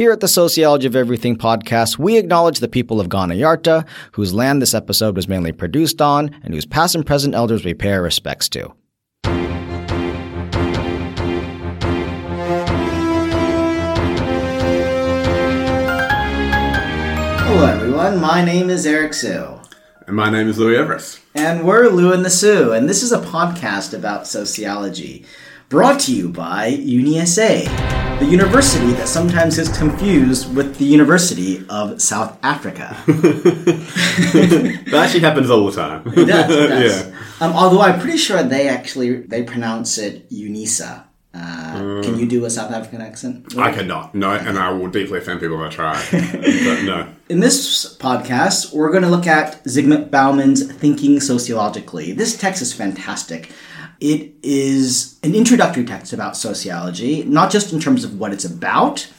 Here at the Sociology of Everything podcast, we acknowledge the people of Kaurna Yarta, whose land this episode was mainly produced on, and whose past and present elders we pay our respects to. Hello, everyone. My name is Eric Hsu. And my name is Louis Everuss. And we're Lou and the Sioux, and this is a podcast about sociology, brought to you by UniSA, the university that sometimes is confused with the University of South Africa. that actually happens all the time. It does. It does. yeah. Um, although I'm pretty sure they actually they pronounce it UNISA. Uh, Can you do a South African accent? I cannot. No, and I will deeply offend people if I try. but no. In this podcast, we're going to look at Zygmunt Bauman's Thinking Sociologically. This text is fantastic. It is an introductory text about sociology, not just in terms of what it's about,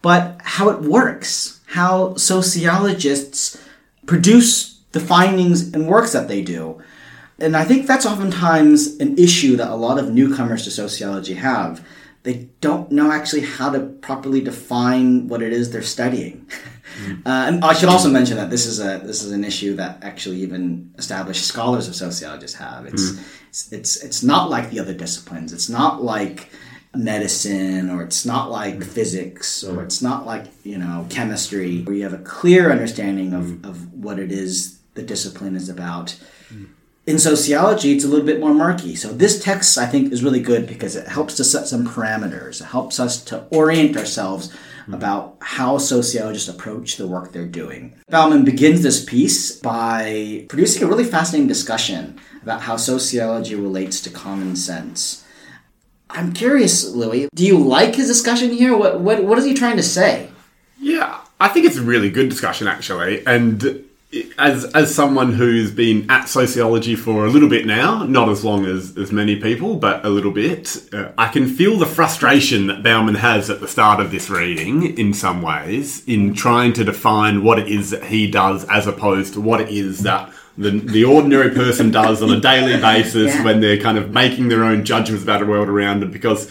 but how it works, how sociologists produce the findings and works that they do. And I think that's oftentimes an issue that a lot of newcomers to sociology have. They don't know actually how to properly define what it is they're studying. Mm. Uh, and I should also mention that this is a this is an issue that actually even established scholars of sociologists have. It's mm. it's, it's it's not like the other disciplines. It's not like medicine or it's not like mm. physics or it's not like you know chemistry where you have a clear understanding of, mm. of what it is the discipline is about in sociology, it's a little bit more murky. So this text, I think, is really good because it helps to set some parameters. It helps us to orient ourselves Mm-hmm. about how sociologists approach the work they're doing. Bauman begins this piece by producing a really fascinating discussion about how sociology relates to common sense. I'm curious, Louis, do you like his discussion here? What, what, what is he trying to say? Yeah, I think it's a really good discussion, actually. And as as someone who's been at sociology for a little bit now, not as long as as many people, but a little bit, uh, I can feel the frustration that Bauman has at the start of this reading in some ways in trying to define what it is that he does as opposed to what it is that the, the ordinary person does on a daily basis yeah. when they're kind of making their own judgments about the world around them because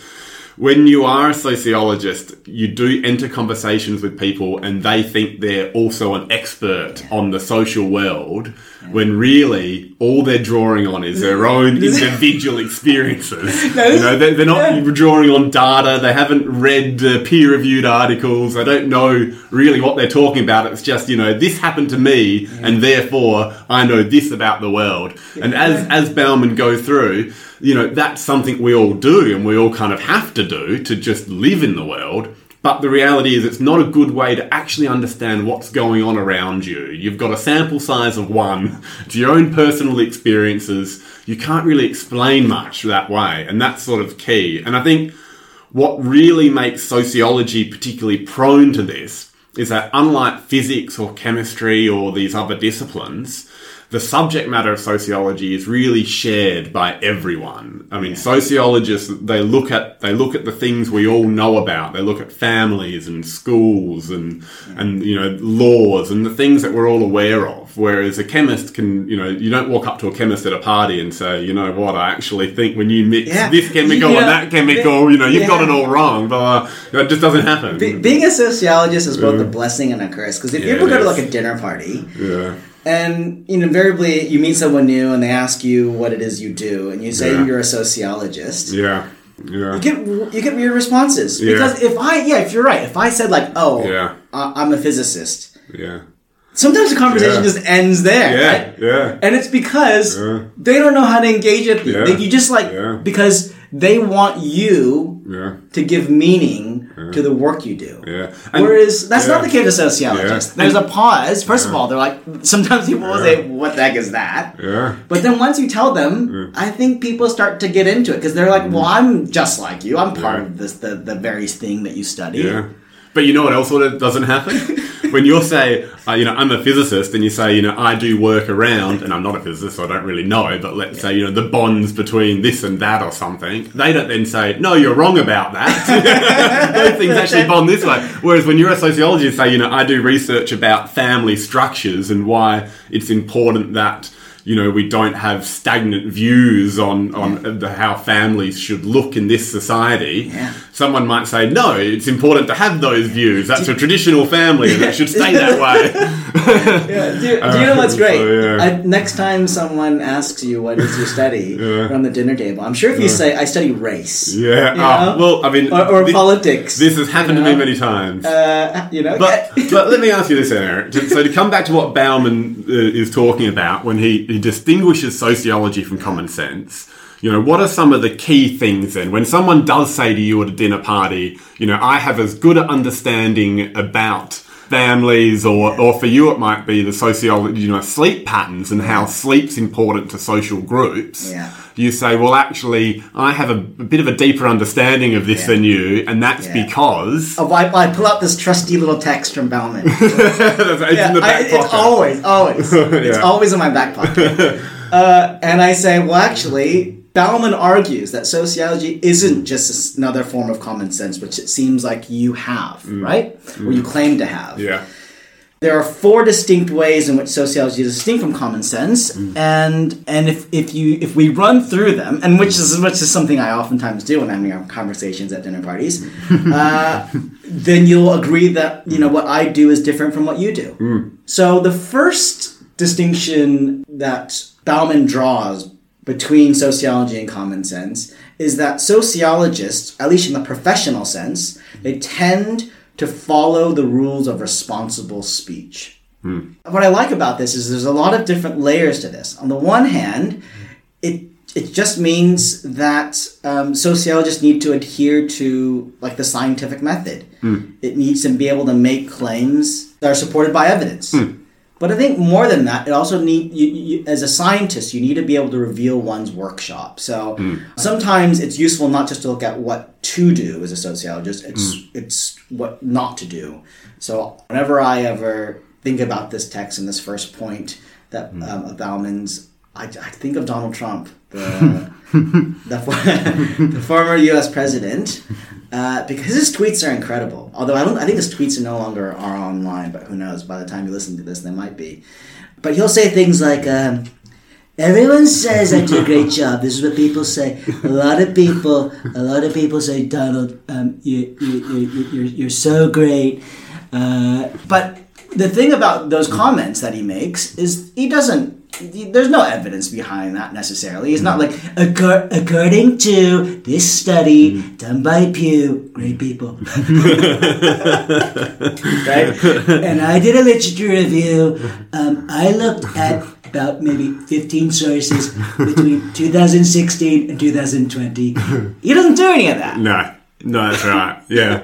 when you are a sociologist, you do enter conversations with people and they think they're also an expert on the social world when really all they're drawing on is their own individual experiences. No, you know, they're, they're not yeah. drawing on data. They haven't read uh, peer-reviewed articles. They don't know really what they're talking about. It's just, you know, this happened to me yeah. and therefore I know this about the world. And as, as Bauman go through, you know, that's something we all do and we all kind of have to do to just live in the world. But the reality is, it's not a good way to actually understand what's going on around you. You've got a sample size of one, it's your own personal experiences. You can't really explain much that way, and that's sort of key. And I think what really makes sociology particularly prone to this is that unlike physics or chemistry or these other disciplines, the subject matter of sociology is really shared by everyone. I mean, yeah. sociologists they look at they look at the things we all know about. They look at families and schools and yeah. and you know laws and the things that we're all aware of. Whereas a chemist can, you know, you don't walk up to a chemist at a party and say, you know what, I actually think when you mix yeah. this chemical and that chemical, you know, you've got it all wrong. But uh, it just doesn't happen. Be- being a sociologist is both a blessing and a curse because if you ever go to like a dinner party, yeah and you know, invariably, you meet someone new and they ask you what it is you do, and you say yeah. you're a sociologist. Yeah. Yeah. You get you get weird responses yeah. because if I yeah if you're right if I said like oh yeah I'm a physicist yeah sometimes the conversation yeah. just ends there yeah right? yeah and it's because yeah. they don't know how to engage it yeah. you just like because they want you to give meaning to the work you do. Yeah. And, Whereas that's yeah. not the case of sociologists. Yeah. There's a pause. First of all, they're like sometimes people will say, "What the heck is that?" Yeah. But then once you tell them, I think people start to get into it because they're like, mm-hmm. "Well, I'm just like you. I'm part of this the the very thing that you study." Yeah. But you know what else sort of doesn't happen? when you say, uh, you know, I'm a physicist, and you say, you know, I do work around, and I'm not a physicist, so I don't really know, but let's say, you know, the bonds between this and that or something, they don't then say, no, you're wrong about that. Those things actually bond this way. Whereas when you're a sociologist, say, you know, I do research about family structures and why it's important that you know, we don't have stagnant views on, on the, how families should look in this society. Yeah. Someone might say, no, it's important to have those views. That's a traditional family and it should stay that way. Yeah, do, do you know what's great? so, yeah. I, next time someone asks you what is your study around the dinner table, I'm sure if you say I study race, yeah. You Ah, know? well, I mean, or, or thi- politics, this has happened you to me many times. uh, you know, But, but let me ask you this, Eric. So to come back to what Bauman uh, is talking about when he, he distinguishes sociology from common sense, you know, what are some of the key things then? When someone does say to you at a dinner party, you know, I have as good an understanding about families or, or for you it might be the sociology, you know, sleep patterns and how sleep's important to social groups. Yeah. You say, well, actually, I have a, a bit of a deeper understanding of this Yeah. than you, and that's Yeah. because Oh, I, I pull out this trusty little text from Bauman. it's in the I- it's always, always, it's always in my back pocket. uh, and I say, well, actually, Bauman argues that sociology isn't just another form of common sense, which it seems like you have, right, or you claim to have. Mm. Yeah. There are four distinct ways in which sociology is distinct from common sense, and and if, if you if we run through them, and which is which is something I oftentimes do when I'm having conversations at dinner parties, uh, then you'll agree that you know what I do is different from what you do. So the first distinction that Bauman draws between sociology and common sense is that sociologists, at least in the professional sense, they tend to follow the rules of responsible speech. Hmm. What I like about this is there's a lot of different layers to this. On the one hand, it it just means that um, sociologists need to adhere to like the scientific method. Hmm. It needs to be able to make claims that are supported by evidence. Hmm. But I think more than that, it also need you, you, as a scientist, you need to be able to reveal one's workshop. So hmm. sometimes it's useful not just to look at what to do as a sociologist; it's hmm. it's what not to do. So whenever I ever think about this text and this first point that hmm. um, of Bauman's, I, I think of Donald Trump, the the, for- the former U.S. president, uh, because his tweets are incredible. Although I don't, I think his tweets are no longer are online, but who knows? By the time you listen to this, they might be. But he'll say things like. Um, Everyone says I do a great job. This is what people say. A lot of people, a lot of people say, Donald, um, you, you, you, you're, you're so great. Uh, but the thing about those comments that he makes is he doesn't. There's no evidence behind that necessarily. He's not like "Accor- according to this study done by Pew, great people, right? And I did a literature review. Um, I looked at about maybe 15 sources between 2016 and 2020. He doesn't do any of that. No, no, that's right. Yeah,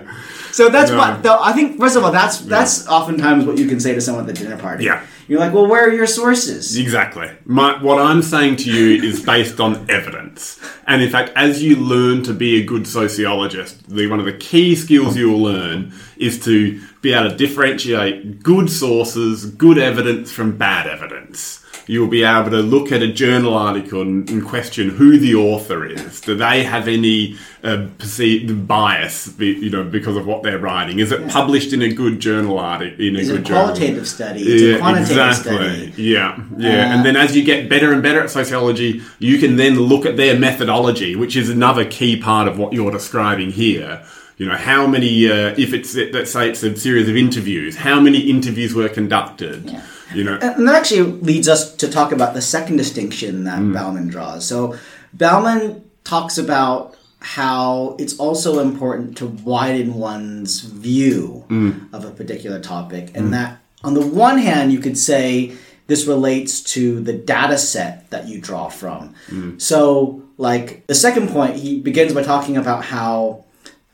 So that's No. what though I think first of all that's that's oftentimes what you can say to someone at the dinner party. Yeah. You're like, well, where are your sources? exactly. My, what I'm saying to you is based on evidence, and in fact, as you learn to be a good sociologist, the, one of the key skills you will learn is to be able to differentiate good sources, good evidence from bad evidence. You'll be able to look at a journal article and, and question who the author is. Do they have any uh, perceived bias, you know, because of what they're writing? Is it published in a good journal article? In a Is it good a journal? qualitative study? Is it a quantitative study? Yeah, yeah. Uh, and then as you get better and better at sociology, you can then look at their methodology, which is another key part of what you're describing here. You know, how many, uh, if it's, let's say it's a series of interviews, how many interviews were conducted? Yeah. You know, And that actually leads us to talk about the second distinction that Mm. Bauman draws. So Bauman talks about how it's also important to widen one's view Mm. of a particular topic, and that on the one hand, you could say this relates to the data set that you draw from. Mm. So, like the second point, he begins by talking about how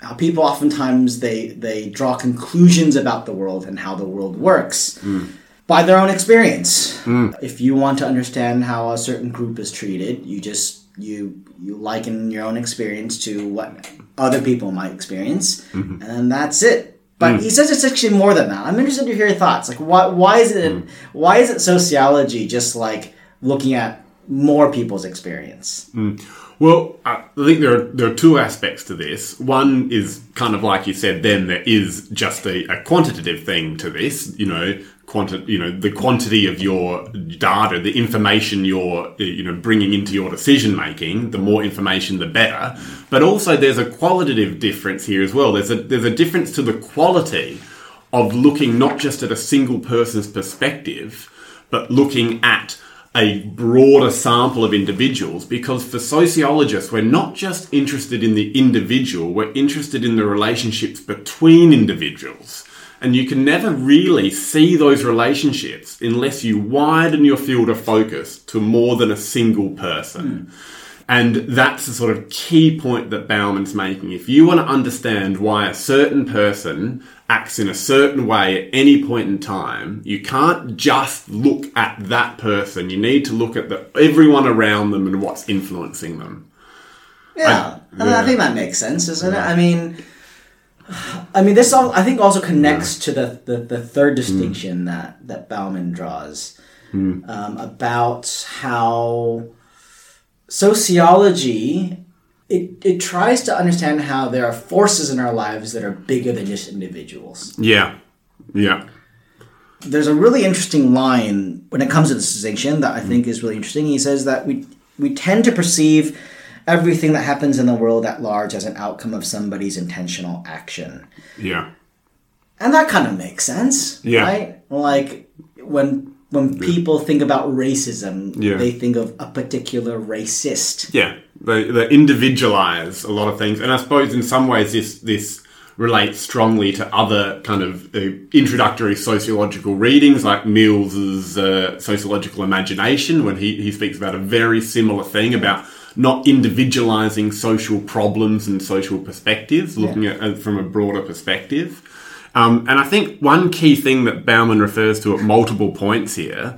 how people oftentimes they they draw conclusions about the world and how the world works by their own experience. Hmm. If you want to understand how a certain group is treated, you just you you liken your own experience to what other people might experience, mm-hmm. and then that's it. But hmm. he says it's actually more than that. I'm interested to hear your thoughts. Like, why why is it hmm. why is it sociology just like looking at more people's experience? Well, I think there are there are two aspects to this. One is kind of like you said. Then there is just a, a quantitative thing to this. You know, quanti- you know, the quantity of your data, the information you're, you know, bringing into your decision making, the more information, the better. But also there's a qualitative difference here as well. There's a, there's a difference to the quality of looking not just at a single person's perspective, but looking at a broader sample of individuals because for sociologists, we're not just interested in the individual, we're interested in the relationships between individuals. And you can never really see those relationships unless you widen your field of focus to more than a single person. Mm. And that's the sort of key point that Bauman's making. If you want to understand why a certain person acts in a certain way at any point in time, you can't just look at that person. You need to look at the, everyone around them and what's influencing them. Yeah, I, yeah. I think that makes sense, doesn't yeah. it? I mean, I mean, this all I think also connects to the, the, the third distinction mm. that that Bauman draws mm. um, about how sociology it, it tries to understand how there are forces in our lives that are bigger than just individuals. Yeah. Yeah. There's a really interesting line when it comes to this distinction that I think is really interesting. He says that we we tend to perceive everything that happens in the world at large as an outcome of somebody's intentional action. Yeah. And that kind of makes sense. Yeah. Right? Like when when people think about racism, yeah. they think of a particular racist. Yeah, they, they individualize a lot of things, and I suppose in some ways this this relates strongly to other kind of uh, introductory sociological readings, like Mills's uh, sociological imagination, when he, he speaks about a very similar thing about not individualizing social problems and social perspectives, looking yeah. at it from a broader perspective. Um, and I think one key thing that Bauman refers to at multiple points here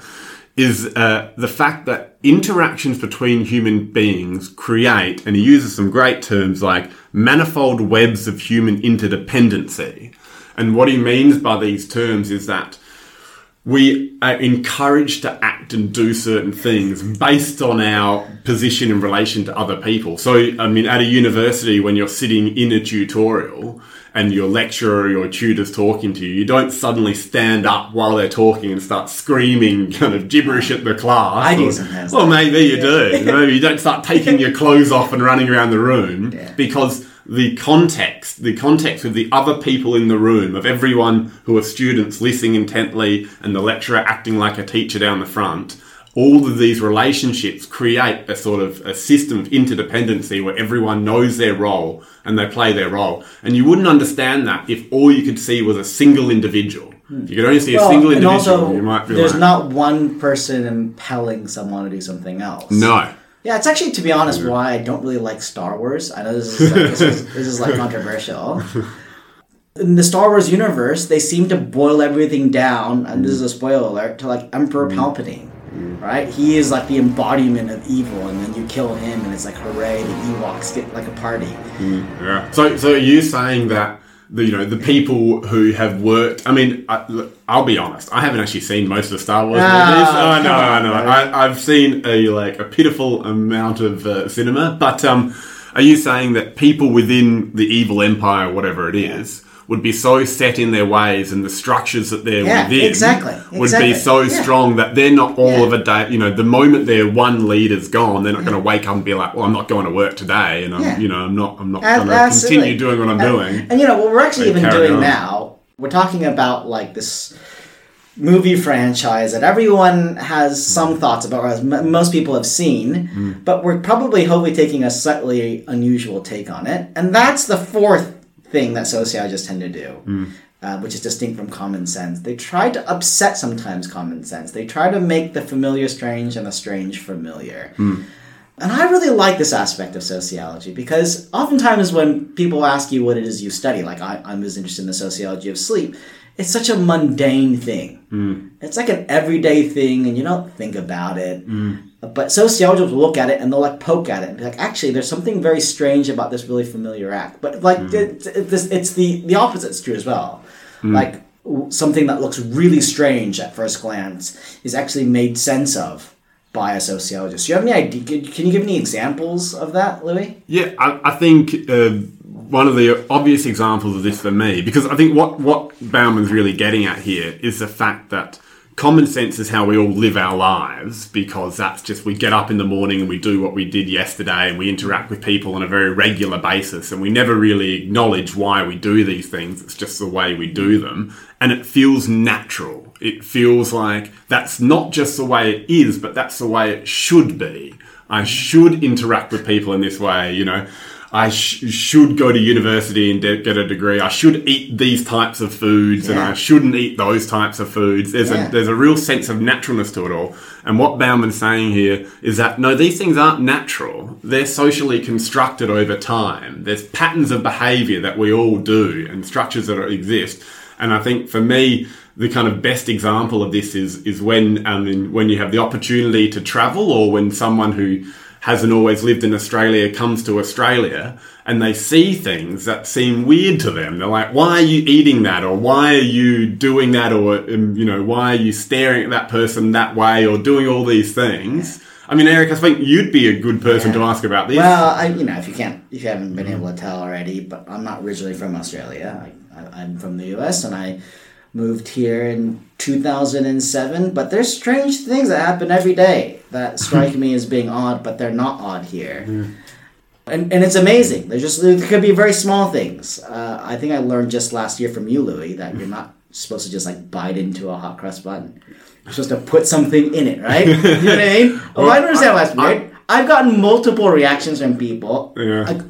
is uh, the fact that interactions between human beings create, and he uses some great terms like manifold webs of human interdependency. And what he means by these terms is that we are encouraged to act and do certain things based on our position in relation to other people. So, I mean, at a university, when you're sitting in a tutorial, and your lecturer or your tutor's talking to you, you don't suddenly stand up while they're talking and start screaming kind of gibberish at the class. I do sometimes. Well, maybe you do. Maybe you don't start taking your clothes off and running around the room yeah. because the context, the context of the other people in the room, of everyone who are students listening intently and the lecturer acting like a teacher down the front, all of these relationships create a sort of a system of interdependency where everyone knows their role and they play their role. And you wouldn't understand that if all you could see was a single individual. Hmm. If you could only see well, a single individual, also, you might There's like, not one person impelling someone to do something else. No. Yeah, it's actually, to be honest, why I don't really like Star Wars. I know this is like, this is, this is like controversial. in the Star Wars universe, they seem to boil everything down, and this is a spoiler alert, to like Emperor mm. Palpatine. Right? He is like the embodiment of evil, and then you kill him, and it's like hooray! The Ewoks get like a party. Mm, yeah. So, so are you saying that the you know the people who have worked? I mean, I, will be honest. I haven't actually seen most of the Star Wars ah, movies. Oh no, on, no, I, I've seen a like a pitiful amount of uh, cinema. But um, are you saying that people within the evil empire, whatever it is? Would be so set in their ways and the structures that they're yeah, within exactly, would exactly. be so yeah. strong that they're not all yeah. of a day. You know, the moment their one leader's gone, they're not going to wake up and be like, "Well, I'm not going to work today," and I'm, you know, I'm not, I'm not going to continue doing what I'm and, doing. And you know what we're actually even doing on. now? We're talking about like this movie franchise that everyone has some mm. thoughts about, or as m- most people have seen, mm. but we're probably hopefully taking a slightly unusual take on it. And that's the fourth thing that sociologists tend to do, mm. uh, which is distinct from common sense. They try to upset sometimes common sense. They try to make the familiar strange and the strange familiar. Mm. And I really like this aspect of sociology because oftentimes when people ask you what it is you study, like I, I was interested in the sociology of sleep, it's such a mundane thing. Mm. It's like an everyday thing, and you don't think about it. Mm. But sociologists will look at it and they'll like poke at it and be like, actually, there's something very strange about this really familiar act. But like, mm. it, it, this, it's the the opposite's true as well. Mm. Like something that looks really strange at first glance is actually made sense of by a sociologist. Do you have any idea? Can you give any examples of that, Louis? Yeah, I, I think. Uh, one of the obvious examples of this for me, because I think what, what Bauman's really getting at here is the fact that common sense is how we all live our lives because that's just we get up in the morning and we do what we did yesterday and we interact with people on a very regular basis and we never really acknowledge why we do these things. It's just the way we do them and it feels natural. It feels like that's not just the way it is, but that's the way it should be. I should interact with people in this way, you know. I sh- should go to university and de- get a degree. I should eat these types of foods, and I shouldn't eat those types of foods. There's Yeah. a there's a real sense of naturalness to it all. And what Bauman's saying here is that no, these things aren't natural. They're socially constructed over time. There's patterns of behaviour that we all do, and structures that exist. And I think for me, the kind of best example of this is is when mean, when you have the opportunity to travel, or when someone who hasn't always lived in Australia comes to Australia and they see things that seem weird to them. They're like, why are you eating that? Or why are you doing that? Or, um, you know, why are you staring at that person that way or doing all these things? I mean, Eric, I think you'd be a good person to ask about this. Well, I, you know, if you can't, if you haven't been able to tell already, but I'm not originally from Australia. I, I, I'm from the U.S. and I moved here in 2007. But there's strange things that happen every day that strike me as being odd, but they're not odd here. And, and it's amazing. There's just there could be very small things. Uh, I think I learned just last year from you, Louis, that you're not supposed to just like bite into a hot cross bun. You're supposed to put something in it, right? you know what I mean? Oh, I don't understand why that's weird. I've gotten multiple reactions from people, Yeah. like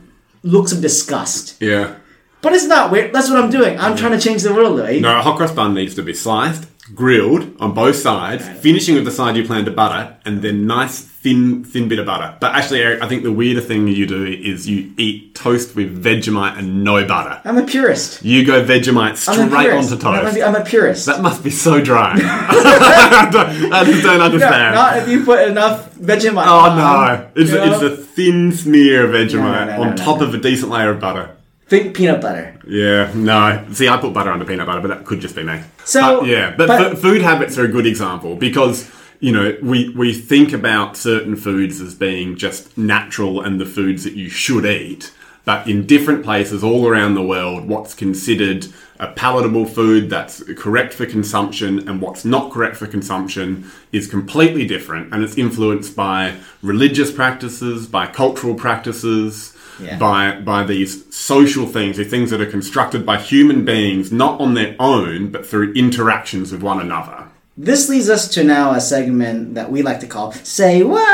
looks of disgust. yeah. But it's not weird. That's what I'm doing. I'm trying to change the world, Louis. No, a hot cross bun needs to be sliced, grilled on both sides, finishing with the side you plan to butter, and then nice thin thin bit of butter. But actually, Eric, I think the weirder thing you do is you eat toast with Vegemite and no butter. I'm a purist. You go Vegemite straight onto I'm toast. a, I'm a purist. That must be so dry. I, don't, I just don't No, understand. not if you put enough Vegemite. oh on, no, it's, it's a thin smear of Vegemite No, no, no, on no, top no. of a decent layer of butter. Think peanut butter. Yeah, no. See, I put butter under peanut butter, but that could just be me. So- But, yeah, but, but- f- food habits are a good example because you know we we think about certain foods as being just natural and the foods that you should eat. But in different places all around the world, what's considered a palatable food that's correct for consumption and what's not correct for consumption is completely different. And it's influenced by religious practices, by cultural practices, Yeah. by by these social things, the things that are constructed by human beings, not on their own, but through interactions with one another. This leads us to now a segment that we like to call "Say What,"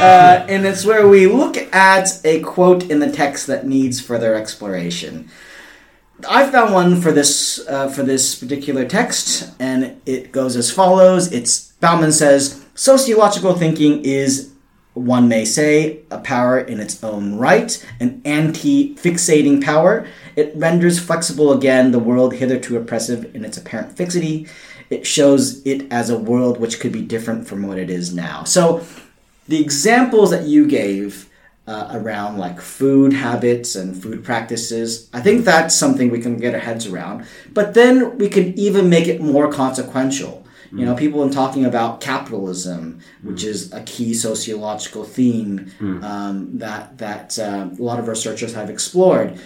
uh, and it's where we look at a quote in the text that needs further exploration. I found one for this uh, for this particular text, and it goes as follows. It's Bauman says sociological thinking is one may say, a power in its own right, an anti fixating power. It renders flexible again the world hitherto oppressive in its apparent fixity. It shows it as a world which could be different from what it is now. So, the examples that you gave uh, around like food habits and food practices, I think that's something we can get our heads around. But then we can even make it more consequential. You know, people in talking about capitalism, which is a key sociological theme um, that that uh, a lot of researchers have explored.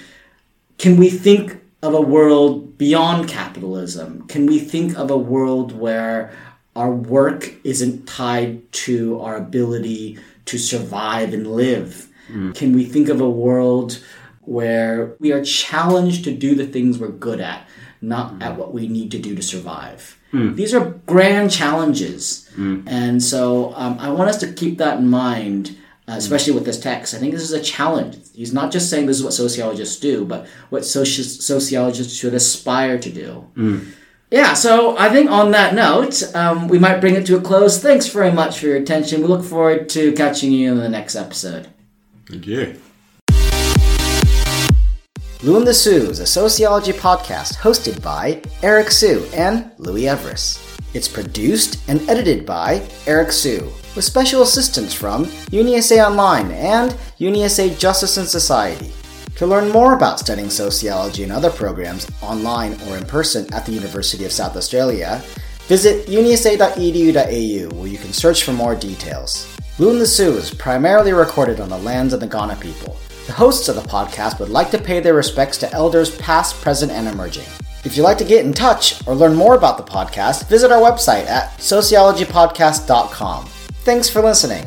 Can we think of a world beyond capitalism? Can we think of a world where our work isn't tied to our ability to survive and live? Can we think of a world where we are challenged to do the things we're good at, not at what we need to do to survive? These are grand challenges. And so um, I want us to keep that in mind, uh, especially with this text. I think this is a challenge. He's not just saying this is what sociologists do, but what soci- sociologists should aspire to do. Yeah, so I think on that note, um, we might bring it to a close. Thanks very much for your attention. We look forward to catching you in the next episode. Thank you. And the Sioux is a sociology podcast hosted by Eric Hsu and Louis Everuss. It's produced and edited by Eric Hsu, with special assistance from UniSA Online and UniSA Justice and Society. To learn more about studying sociology and other programs online or in person at the University of South Australia, visit unisa.edu.au where you can search for more details. Lou and the Sioux is primarily recorded on the lands of the Kaurna people. The hosts of the podcast would like to pay their respects to elders past, present, and emerging. If you'd like to get in touch or learn more about the podcast, visit our website at sociologypodcast.com. Thanks for listening.